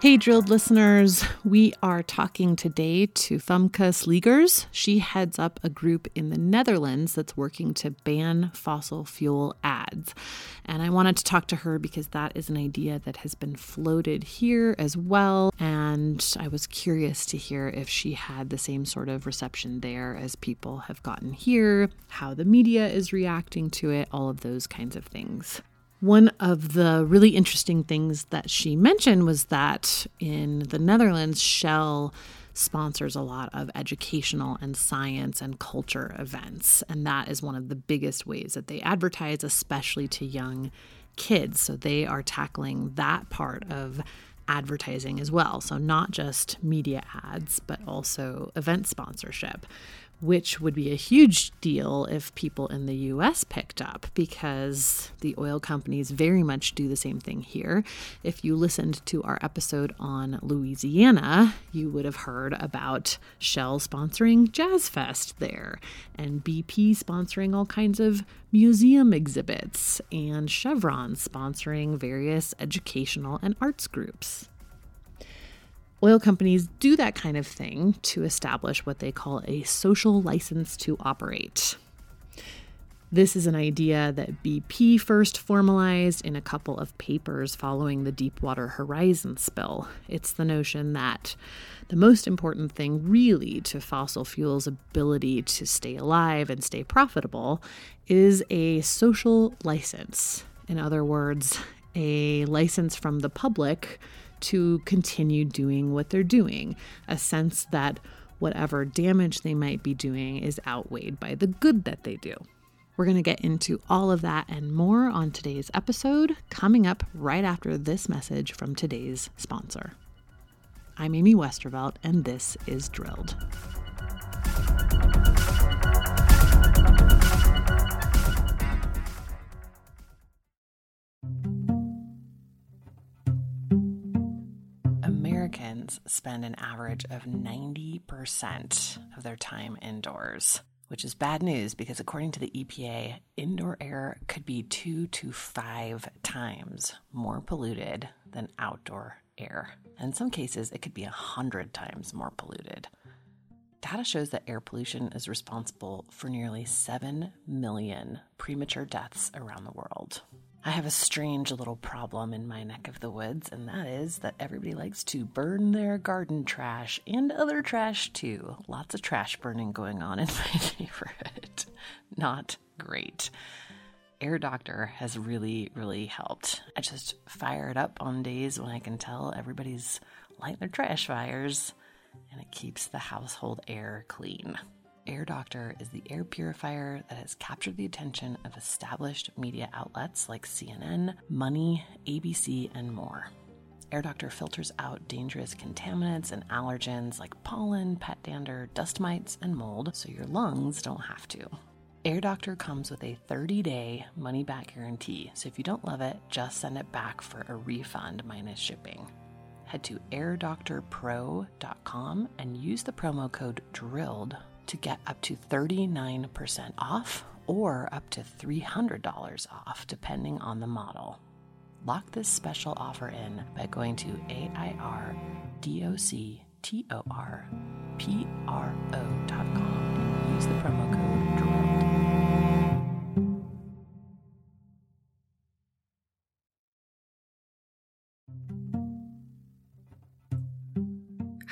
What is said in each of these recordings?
Hey, drilled listeners. We are talking today to Femke Sleegers. She heads up a group in the Netherlands that's working to ban fossil fuel ads. And I wanted to talk to her because that is an idea that has been floated here as well. And I was curious to hear if she had the same sort of reception there as people have gotten here, how the media is reacting to it, all of those kinds of things. One of the really interesting things that she mentioned was that in the Netherlands, Shell sponsors a lot of educational and science and culture events. And that is one of the biggest ways that they advertise, especially to young kids. So they are tackling that part of advertising as well. So, not just media ads, but also event sponsorship which would be a huge deal if people in the US picked up because the oil companies very much do the same thing here. If you listened to our episode on Louisiana, you would have heard about Shell sponsoring Jazz Fest there and BP sponsoring all kinds of museum exhibits and Chevron sponsoring various educational and arts groups oil companies do that kind of thing to establish what they call a social license to operate. This is an idea that BP first formalized in a couple of papers following the Deepwater Horizon spill. It's the notion that the most important thing, really, to fossil fuels' ability to stay alive and stay profitable is a social license. In other words, a license from the public to continue doing what they're doing, a sense that whatever damage they might be doing is outweighed by the good that they do. We're going to get into all of that and more on today's episode, coming up right after this message from today's sponsor. I'm Amy Westervelt, and this is Drilled. Spend an average of 90% of their time indoors, which is bad news because, according to the EPA, indoor air could be two to five times more polluted than outdoor air. In some cases, it could be a hundred times more polluted. Data shows that air pollution is responsible for nearly 7 million premature deaths around the world. I have a strange little problem in my neck of the woods, and that is that everybody likes to burn their garden trash and other trash too. Lots of trash burning going on in my neighborhood. Not great. Air Doctor has really, really helped. I just fire it up on days when I can tell everybody's lighting their trash fires, and it keeps the household air clean. Air Doctor is the air purifier that has captured the attention of established media outlets like CNN, Money, ABC, and more. Air Doctor filters out dangerous contaminants and allergens like pollen, pet dander, dust mites, and mold so your lungs don't have to. Air Doctor comes with a 30 day money back guarantee, so if you don't love it, just send it back for a refund minus shipping. Head to airdoctorpro.com and use the promo code DRILLED to get up to 39% off or up to $300 off, depending on the model. Lock this special offer in by going to AIRDOCTORPRO.com and use the promo code DRILLED.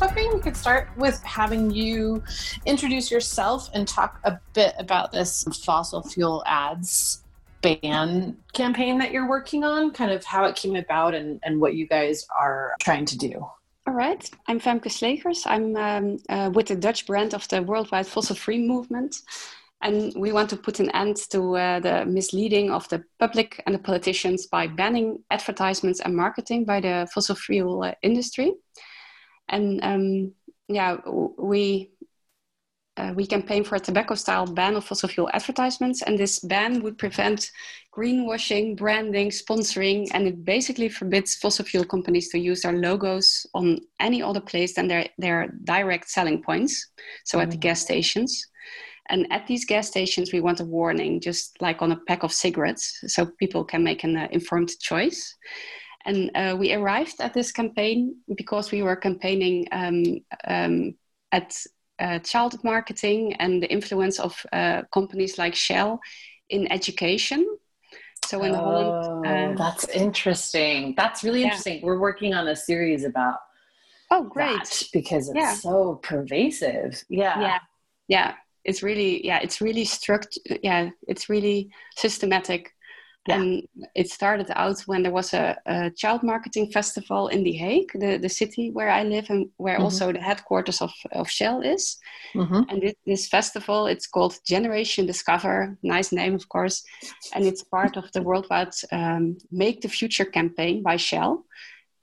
Hoping we could start with having you introduce yourself and talk a bit about this fossil fuel ads ban campaign that you're working on, kind of how it came about and, and what you guys are trying to do. All right, I'm Femke Sleegers. I'm um, uh, with the Dutch brand of the Worldwide Fossil Free Movement. And we want to put an end to uh, the misleading of the public and the politicians by banning advertisements and marketing by the fossil fuel uh, industry. And um, yeah, we uh, we campaign for a tobacco-style ban of fossil fuel advertisements, and this ban would prevent greenwashing, branding, sponsoring, and it basically forbids fossil fuel companies to use their logos on any other place than their, their direct selling points, so mm. at the mm. gas stations. And at these gas stations, we want a warning, just like on a pack of cigarettes, so people can make an uh, informed choice. And uh, we arrived at this campaign because we were campaigning um, um, at uh, child marketing and the influence of uh, companies like Shell in education. So in oh, Holland, uh, that's interesting. That's really yeah. interesting. We're working on a series about oh great because it's yeah. so pervasive. Yeah, yeah, yeah. It's really yeah. It's really structured. Yeah, it's really systematic yeah. And it started out when there was a, a, child marketing festival in The Hague, the, the city where I live and where mm-hmm. also the headquarters of, of Shell is. Mm-hmm. And this, this, festival, it's called Generation Discover, nice name, of course. And it's part of the worldwide um, Make the Future campaign by Shell.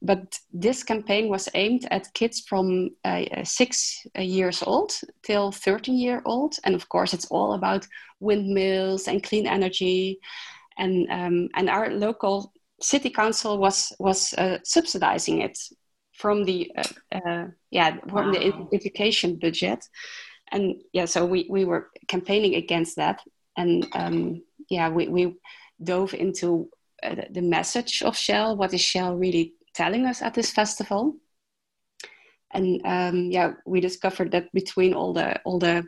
But this campaign was aimed at kids from uh, six years old till 13 year old. And of course, it's all about windmills and clean energy and um, and our local city council was was uh, subsidizing it from the uh, uh, yeah from wow. the education budget. And yeah so we we were campaigning against that. And um, yeah we we dove into uh, the message of shell what is shell really telling us at this festival and um, yeah, we discovered that between all the all the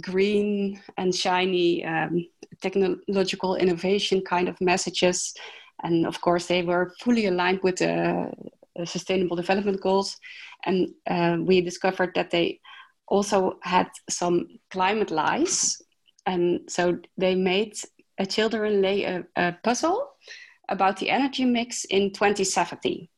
green and shiny um, technological innovation kind of messages, and of course they were fully aligned with the Sustainable Development Goals, and uh, we discovered that they also had some climate lies, and so they made children lay a, a puzzle about the energy mix in 2070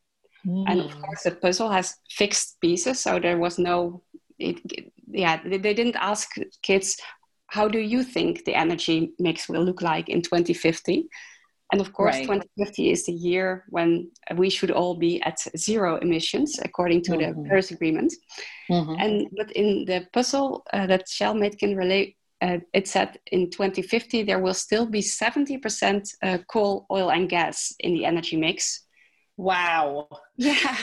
Mm. And of mm. course, the puzzle has fixed pieces, so there was no, it, yeah, they, they didn't ask kids, how do you think the energy mix will look like in 2050? And of course, right. 2050 is the year when we should all be at zero emissions, according to mm-hmm. the Paris Agreement. Mm-hmm. And but in the puzzle uh, that Shell made can relate, uh, it said in 2050 there will still be 70% uh, coal, oil, and gas in the energy mix, Wow. Yeah.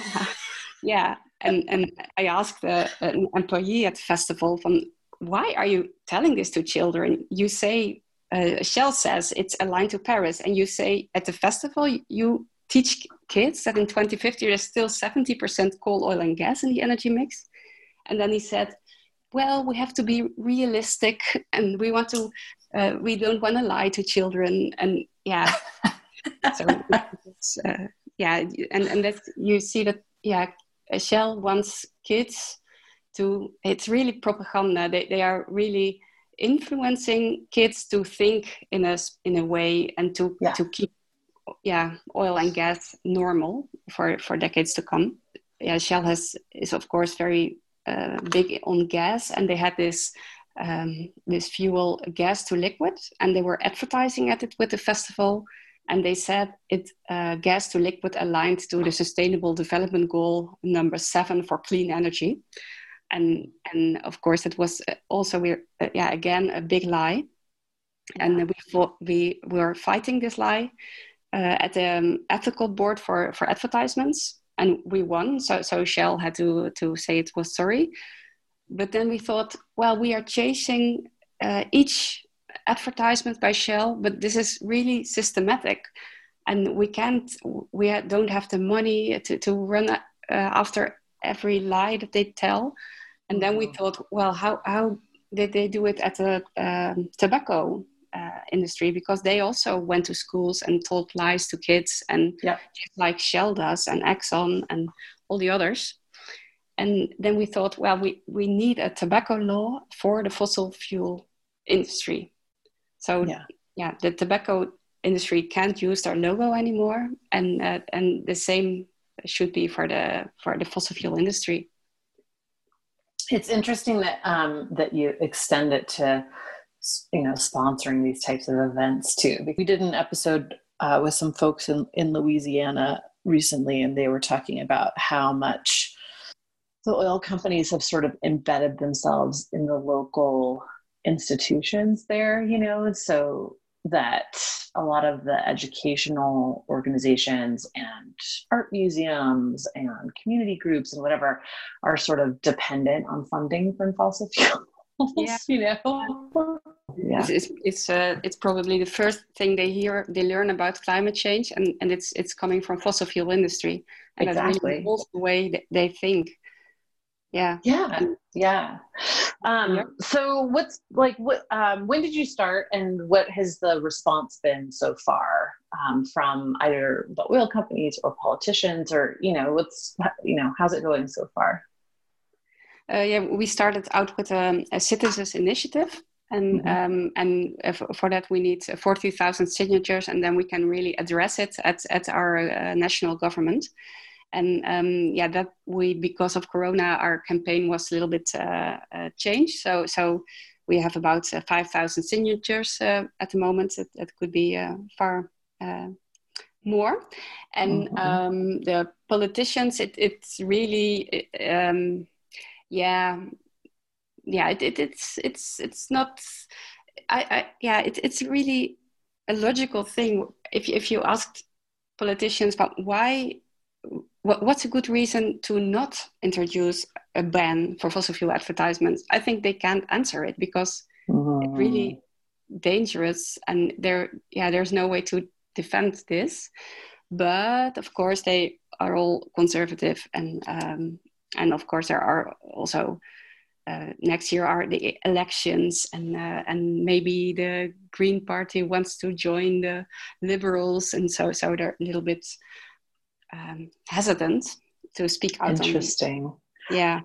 yeah. And, and I asked an employee at the festival, from, why are you telling this to children? You say, uh, Shell says it's aligned to Paris, and you say at the festival you teach kids that in 2050 there's still 70% coal, oil, and gas in the energy mix. And then he said, well, we have to be realistic and we want to, uh, we don't want to lie to children. And yeah, so uh, yeah, and and that you see that yeah, Shell wants kids to. It's really propaganda. They they are really influencing kids to think in a in a way and to yeah. to keep yeah oil and gas normal for for decades to come. Yeah, Shell has is of course very uh, big on gas, and they had this um, this fuel gas to liquid, and they were advertising at it with the festival and they said it uh, gas to liquid aligned to the sustainable development goal number seven for clean energy. And and of course it was also we uh, yeah again a big lie. And we fought, we were fighting this lie uh, at the um, ethical board for for advertisements. And we won so so shell had to to say it was sorry. But then we thought well we are chasing uh, each advertisement by Shell, but this is really systematic, and we can't. We don't have the money to to run uh, after every lie that they tell. And then we mm-hmm. thought, well, how how did they do it at the um, tobacco uh, industry? Because they also went to schools and told lies to kids, and yeah. like Shell does, and Exxon, and all the others. and then we thought, well, we, we need a tobacco law for the fossil fuel industry. So yeah, yeah the tobacco industry can't use their logo anymore, and uh, and the same should be for the for the fossil fuel industry. It's interesting that um, that you extend it to you know sponsoring these types of events too. We did an episode uh, with some folks in in Louisiana recently, and they were talking about how much the oil companies have sort of embedded themselves in the local institutions there. You know, so that a lot of the educational organizations and art museums and community groups and whatever are sort of dependent on funding from fossil fuels. Yeah. you know, yeah. it's it's uh, it's probably the first thing they hear they learn about climate change, and and it's it's coming from fossil fuel industry, and exactly. that's the way they think yeah. Yeah. Yeah. Um so what's like what um when did you start and what has the response been so far um, from either the oil companies or politicians or you know what's you know how's it going so far? Uh, yeah we started out with um, a citizens initiative and mm-hmm. um, and for that we need 40,000 signatures and then we can really address it at, at our uh, national government and um, yeah that we because of corona our campaign was a little bit uh, uh, changed. So so we have about uh, 5000 signatures uh, at the moment. It, it could be uh, far uh, more. And mm-hmm. um, the politicians it, it's really um, yeah yeah it, it, it's it's it's not I, I yeah it, it's really a logical thing. If, if you asked politicians about why what's a good reason to not introduce a ban for fossil fuel advertisements? I think they can't answer it because mm. it's really dangerous and there yeah there's no way to defend this but of course they are all conservative and um, and of course there are also uh, next year are the elections and uh, and maybe the green party wants to join the liberals and so so they're a little bit um, hesitant to speak out. Interesting. yeah.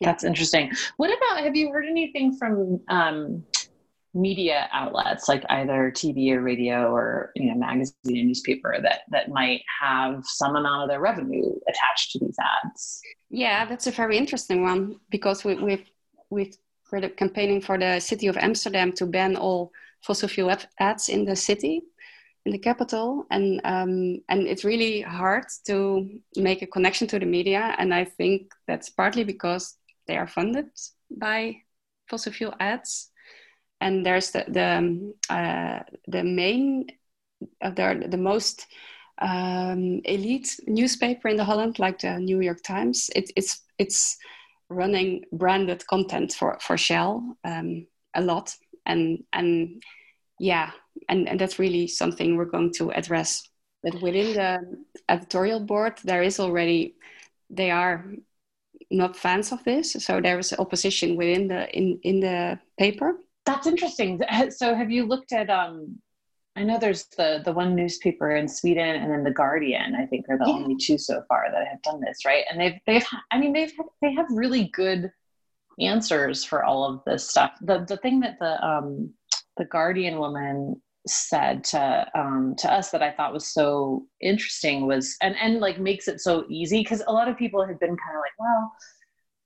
yeah. That's interesting. What about, have you heard anything from um, media outlets like either TV or radio or you know magazine and newspaper that that might have some amount of their revenue attached to these ads? Yeah, that's a very interesting one because we, we've we've we're campaigning for the city of Amsterdam to ban all fossil fuel ads in the city in the capital and um, and it's really hard to make a connection to the media and i think that's partly because they are funded by fossil fuel ads and there's the the, um, uh, the main uh, the, the most um, elite newspaper in the holland like the new york times. It, it's it's running branded content for for shell um, a lot and and yeah and, and that's really something we're going to address but within the editorial board there is already they are not fans of this so there is opposition within the in in the paper that's interesting so have you looked at um I know there's the the one newspaper in Sweden and then the Guardian. I think are the yeah. only two so far that have done this, right? And they've they've I mean they've they have really good answers for all of this stuff. The the thing that the um the Guardian woman said to um, to us that I thought was so interesting was and and like makes it so easy because a lot of people had been kind of like, well,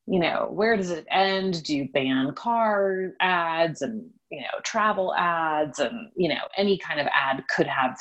you know, where does it end? Do you ban car ads and you know travel ads and you know any kind of ad could have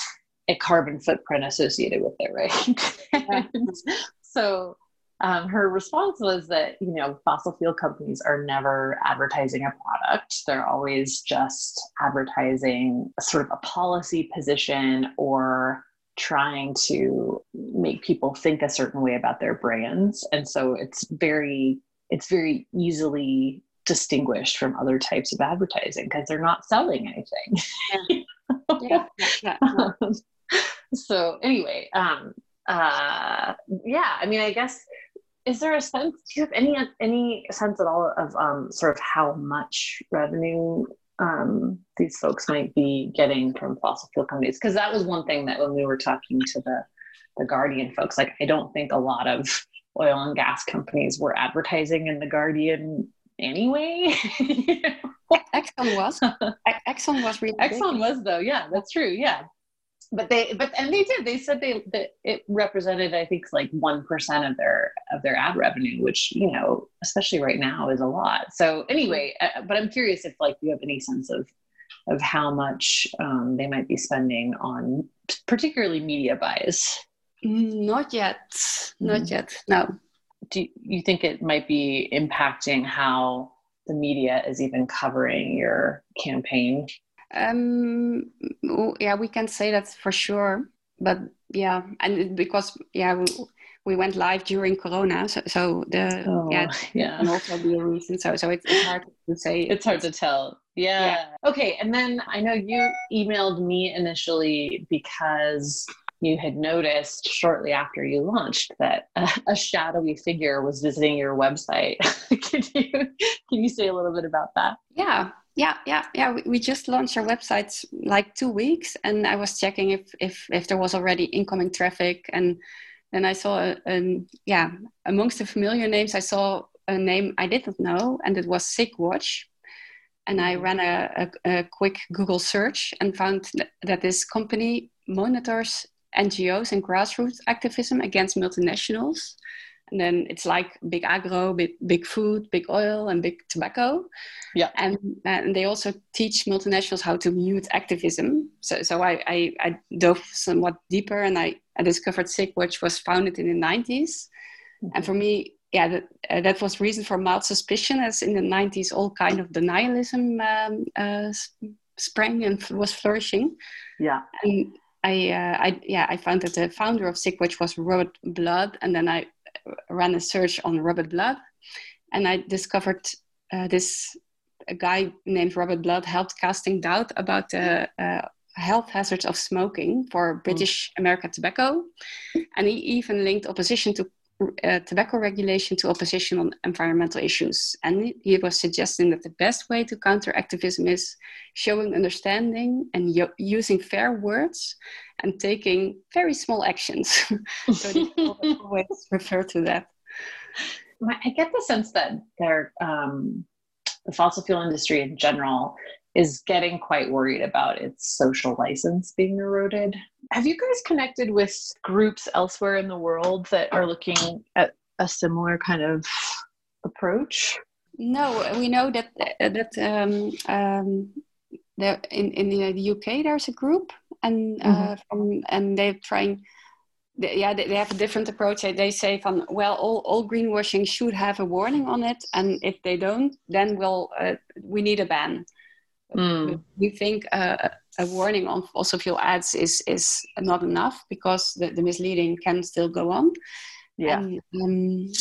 a carbon footprint associated with it, right? so um, her response was that you know fossil fuel companies are never advertising a product they're always just advertising a sort of a policy position or trying to make people think a certain way about their brands and so it's very it's very easily distinguished from other types of advertising because they're not selling anything yeah. yeah, yeah, yeah. so anyway um uh yeah i mean i guess is there a sense do you have any any sense at all of um, sort of how much revenue um, these folks might be getting from fossil fuel companies because that was one thing that when we were talking to the the guardian folks like i don't think a lot of oil and gas companies were advertising in the Guardian anyway. Exxon was. Exxon was really. Exxon big. was though. Yeah, that's true. Yeah, but they but and they did. They said they that it represented I think like one percent of their of their ad revenue, which you know especially right now is a lot. So anyway, uh, but I'm curious if like you have any sense of of how much um, they might be spending on particularly media buys. Not yet. Not mm. yet. No. Do you think it might be impacting how the media is even covering your campaign? Um, yeah, we can say that for sure. But yeah, and because yeah, we, we went live during Corona, so, so the oh, yeah, yeah, and also be a reason. So so it's, it's hard to say. It's hard to tell. Yeah. yeah. Okay, and then I know you emailed me initially because you had noticed shortly after you launched that a, a shadowy figure was visiting your website. can you can you say a little bit about that? Yeah. Yeah, yeah, yeah. We, we just launched our website like two weeks, and I was checking if if if there was already incoming traffic, and then I saw, a, a, yeah, amongst the familiar names, I saw a name I didn't know, and it was SigWatch And I mm-hmm. ran a, a, a quick Google search and found that this company monitors NGOs and grassroots activism against multinationals. And then it's like big agro, big, big food, big oil, and big tobacco. Yeah. And, and they also teach multinationals how to mute activism. So, so I, I, I dove somewhat deeper and I, I discovered SigWatch was founded in the 90s. Mm-hmm. And for me, yeah, that, uh, that was reason for mild suspicion, as in the 90s, all kind of denialism um, uh, sprang and was flourishing. Yeah. And I, uh, I, yeah, I found that the founder of SigWatch was Robert Blood, and then I ran a search on Robert Blood, and I discovered uh, this guy named Robert Blood helped casting doubt about the uh, health hazards of smoking for British American tobacco, and he even linked opposition to uh, tobacco regulation to opposition on environmental issues. And he was suggesting that the best way to counter activism is showing understanding and using fair words and taking very small actions. so always refer to that. I get the sense that um, the fossil fuel industry in general is getting quite worried about its social license being eroded. Have you guys connected with groups elsewhere in the world that are looking at a similar kind of approach? No, we know that that um, um, there in in the UK there's a group, and uh, mm-hmm. from, and they're trying. They, yeah, they, they have a different approach. They, they say from well, all, all greenwashing should have a warning on it, and if they don't, then we'll uh, we need a ban. Mm. We think uh, a warning on fossil fuel ads is is not enough because the, the misleading can still go on. Yeah. And, um,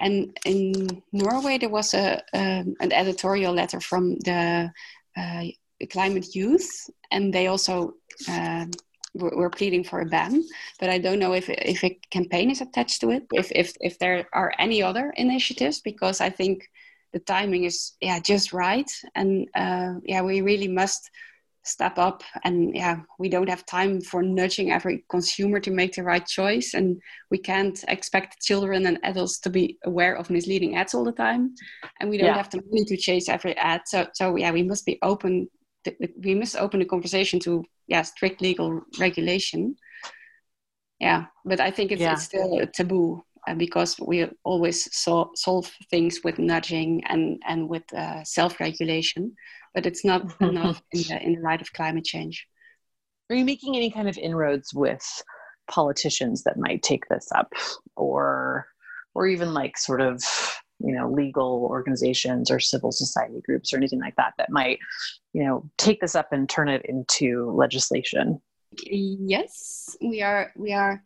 and in Norway, there was a um, an editorial letter from the uh, Climate Youth, and they also uh, were, were, pleading for a ban. But I don't know if if a campaign is attached to it. If if if there are any other initiatives, because I think the timing is yeah just right. And uh, yeah we really must step up and yeah we don't have time for nudging every consumer to make the right choice. And we can't expect children and adults to be aware of misleading ads all the time. And we don't yeah. have the money to chase every ad. So so yeah we must be open to, we must open the conversation to yeah strict legal regulation. Yeah but i think it's, yeah. it's still a taboo because we always saw, solve things with nudging and, and with uh, self-regulation, but it's not enough in the, in the light of climate change. Are you making any kind of inroads with politicians that might take this up or or even like sort of you know legal organizations or civil society groups or anything like that that might you know take this up and turn it into legislation yes we are we are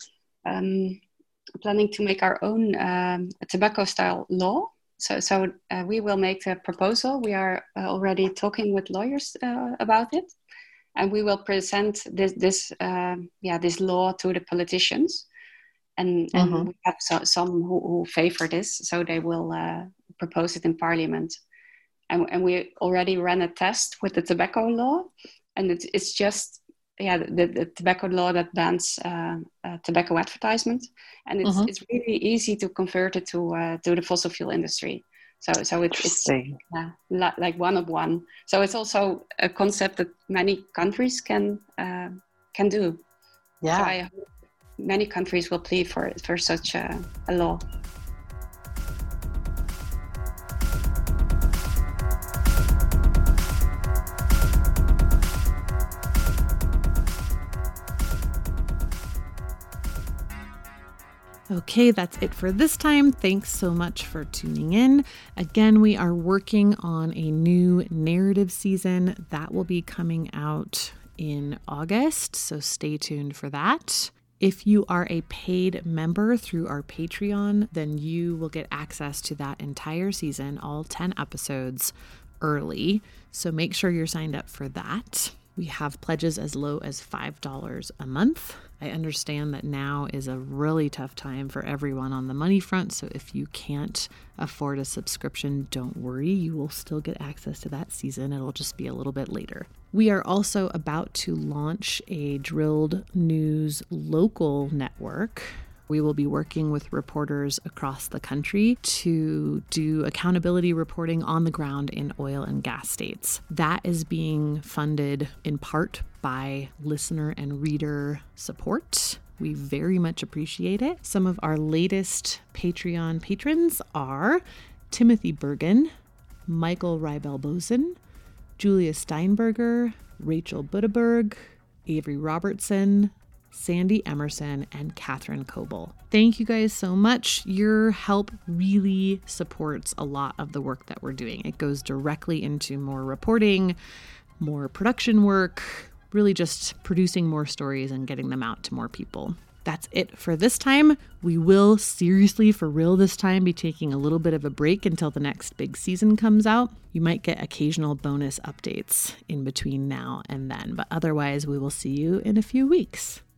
um, planning to make our own um, tobacco style law. So, so uh, we will make a proposal. We are uh, already talking with lawyers uh, about it, and we will present this this um, yeah this law to the politicians, and and mm-hmm. we have so, some who, who, favor this, so they will uh, propose it in parliament, and and we already ran a test with the tobacco law, and it's it's just yeah the, the, tobacco law that bans uh, uh, tobacco advertisement, and it's mm-hmm. it's really easy to convert it to uh, to the fossil fuel industry. So so it's, it's yeah, like one of one. So it's also a concept that many countries can uh, can do. Yeah. So I hope many countries will plead for for such a, a law. Okay, that's it for this time. Thanks so much for tuning in. Again, we are working on a new narrative season that will be coming out in August, so stay tuned for that. If you are a paid member through our Patreon, then you will get access to that entire season, all 10 episodes early. So make sure you're signed up for that. We have pledges as low as $5 a month. I understand that now is a really tough time for everyone on the money front. So if you can't afford a subscription, don't worry. You will still get access to that season. It'll just be a little bit later. We are also about to launch a Drilled News local network we will be working with reporters across the country to do accountability reporting on the ground in oil and gas states. That is being funded in part by listener and reader support. We very much appreciate it. Some of our latest Patreon patrons are Timothy Bergen, Michael Rybel Bosen, Julia Steinberger, Rachel Budeberg, Avery Robertson, Sandy Emerson, and Catherine Coble. Thank you guys so much. Your help really supports a lot of the work that we're doing. It goes directly into more reporting, more production work, really just producing more stories and getting them out to more people. That's it for this time. We will seriously, for real this time, be taking a little bit of a break until the next big season comes out. You might get occasional bonus updates in between now and then, but otherwise, we will see you in a few weeks.